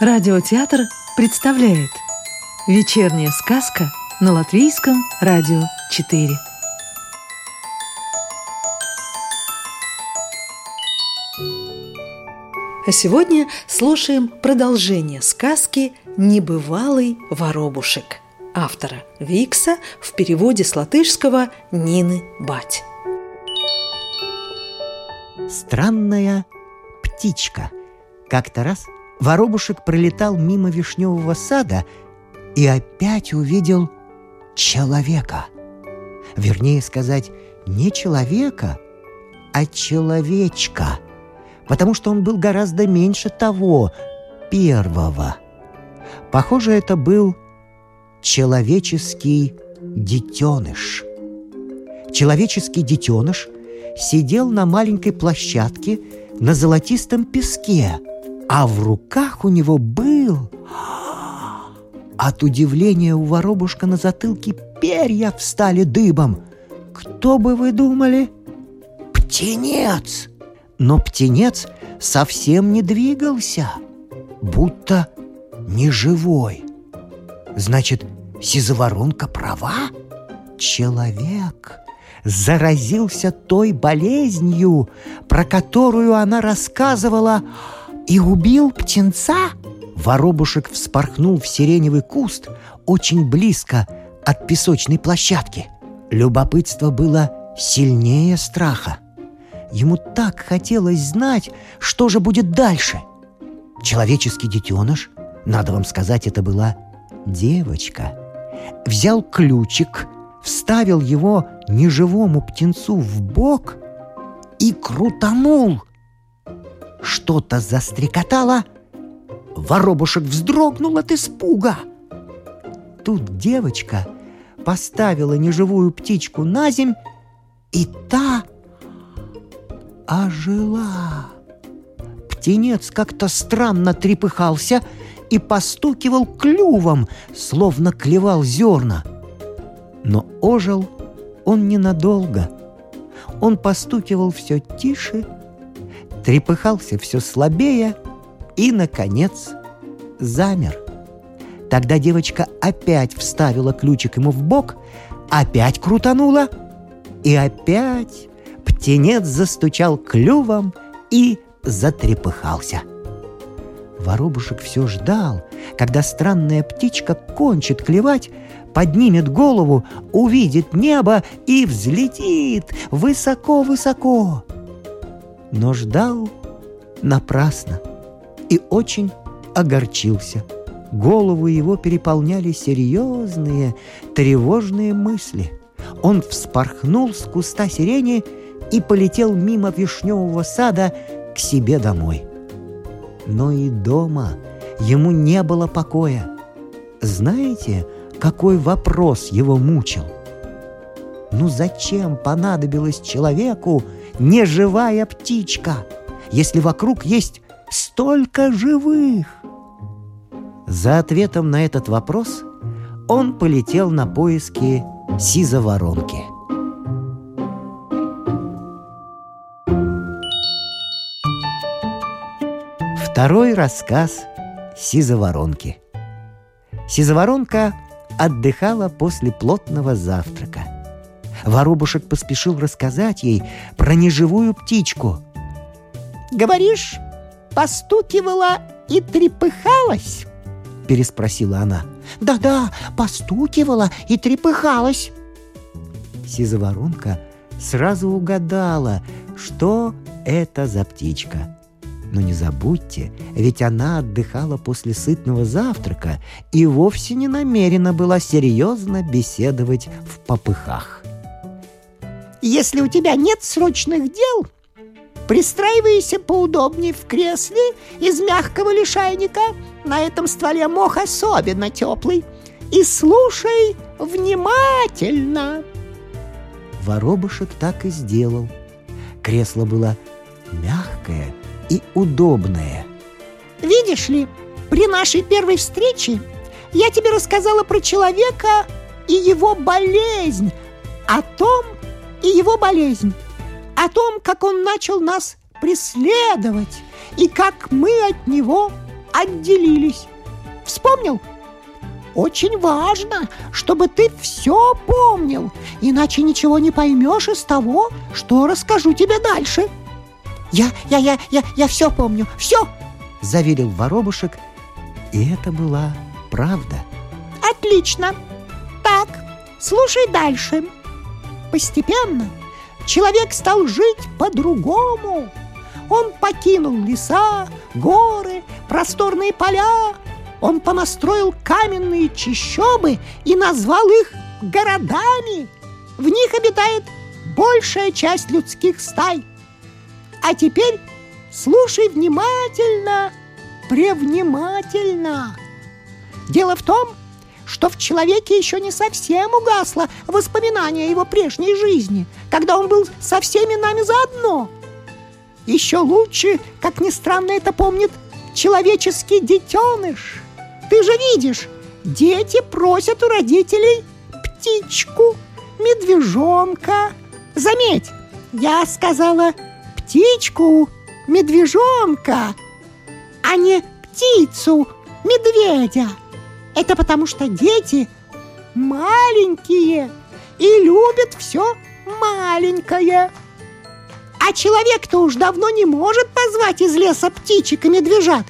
Радиотеатр представляет Вечерняя сказка на Латвийском радио 4 А сегодня слушаем продолжение сказки «Небывалый воробушек» автора Викса в переводе с латышского Нины Бать. Странная птичка. Как-то раз – Воробушек пролетал мимо вишневого сада и опять увидел человека. Вернее сказать, не человека, а человечка, потому что он был гораздо меньше того первого. Похоже, это был человеческий детеныш. Человеческий детеныш сидел на маленькой площадке на золотистом песке – а в руках у него был... От удивления у воробушка на затылке перья встали дыбом. Кто бы вы думали? Птенец! Но птенец совсем не двигался, будто неживой. Значит, сизоворонка права? Человек заразился той болезнью, про которую она рассказывала и убил птенца?» Воробушек вспорхнул в сиреневый куст очень близко от песочной площадки. Любопытство было сильнее страха. Ему так хотелось знать, что же будет дальше. Человеческий детеныш, надо вам сказать, это была девочка, взял ключик, вставил его неживому птенцу в бок и крутанул – что-то застрекотало. Воробушек вздрогнул от испуга. Тут девочка поставила неживую птичку на земь, и та ожила. Птенец как-то странно трепыхался и постукивал клювом, словно клевал зерна. Но ожил он ненадолго. Он постукивал все тише трепыхался все слабее и, наконец, замер. Тогда девочка опять вставила ключик ему в бок, опять крутанула, и опять птенец застучал клювом и затрепыхался. Воробушек все ждал, когда странная птичка кончит клевать, поднимет голову, увидит небо и взлетит высоко-высоко но ждал напрасно и очень огорчился. Голову его переполняли серьезные, тревожные мысли. Он вспорхнул с куста сирени и полетел мимо вишневого сада к себе домой. Но и дома ему не было покоя. Знаете, какой вопрос его мучил? Ну зачем понадобилось человеку неживая птичка, если вокруг есть столько живых? За ответом на этот вопрос он полетел на поиски сизоворонки. Второй рассказ сизоворонки. Сизоворонка отдыхала после плотного завтрака – Воробушек поспешил рассказать ей про неживую птичку. «Говоришь, постукивала и трепыхалась?» Переспросила она. «Да-да, постукивала и трепыхалась». Сизоворонка сразу угадала, что это за птичка. Но не забудьте, ведь она отдыхала после сытного завтрака и вовсе не намерена была серьезно беседовать в попыхах. Если у тебя нет срочных дел, пристраивайся поудобнее в кресле из мягкого лишайника. На этом стволе мох особенно теплый. И слушай внимательно. Воробушек так и сделал. Кресло было мягкое и удобное. Видишь ли, при нашей первой встрече я тебе рассказала про человека и его болезнь, о том, и его болезнь, о том, как он начал нас преследовать и как мы от него отделились. Вспомнил? Очень важно, чтобы ты все помнил, иначе ничего не поймешь из того, что расскажу тебе дальше. Я, я, я, я, я все помню, все, заверил воробушек, и это была правда. Отлично. Так, слушай дальше. Постепенно человек стал жить по-другому. Он покинул леса, горы, просторные поля. Он понастроил каменные чащобы и назвал их городами. В них обитает большая часть людских стай. А теперь слушай внимательно, превнимательно. Дело в том, что в человеке еще не совсем угасло воспоминание его прежней жизни, когда он был со всеми нами заодно. Еще лучше, как ни странно, это помнит человеческий детеныш. Ты же видишь, дети просят у родителей птичку, медвежонка. Заметь, я сказала птичку, медвежонка, а не птицу, медведя. Это потому что дети маленькие и любят все маленькое. А человек-то уж давно не может позвать из леса птичек и медвежат.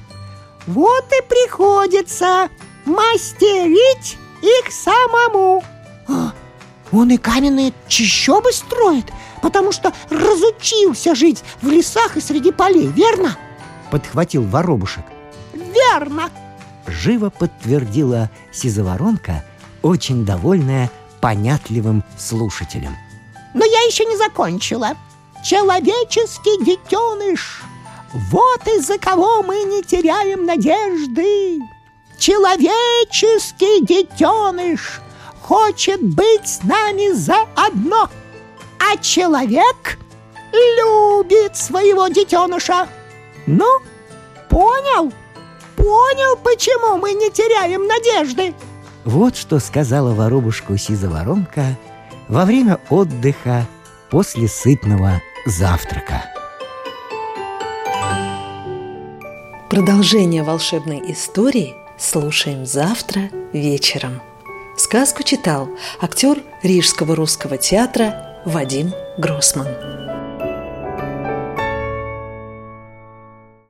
Вот и приходится мастерить их самому. А, он и каменные чащобы строит, потому что разучился жить в лесах и среди полей, верно? Подхватил воробушек. Верно живо подтвердила сизоворонка, очень довольная понятливым слушателем. Но я еще не закончила. Человеческий детеныш. Вот из-за кого мы не теряем надежды. Человеческий детеныш хочет быть с нами заодно. А человек любит своего детеныша. Ну, понял? Понял, почему мы не теряем надежды. Вот что сказала воробушку Сизоворонка во время отдыха после сытного завтрака. Продолжение волшебной истории слушаем завтра вечером. Сказку читал актер Рижского русского театра Вадим Гроссман.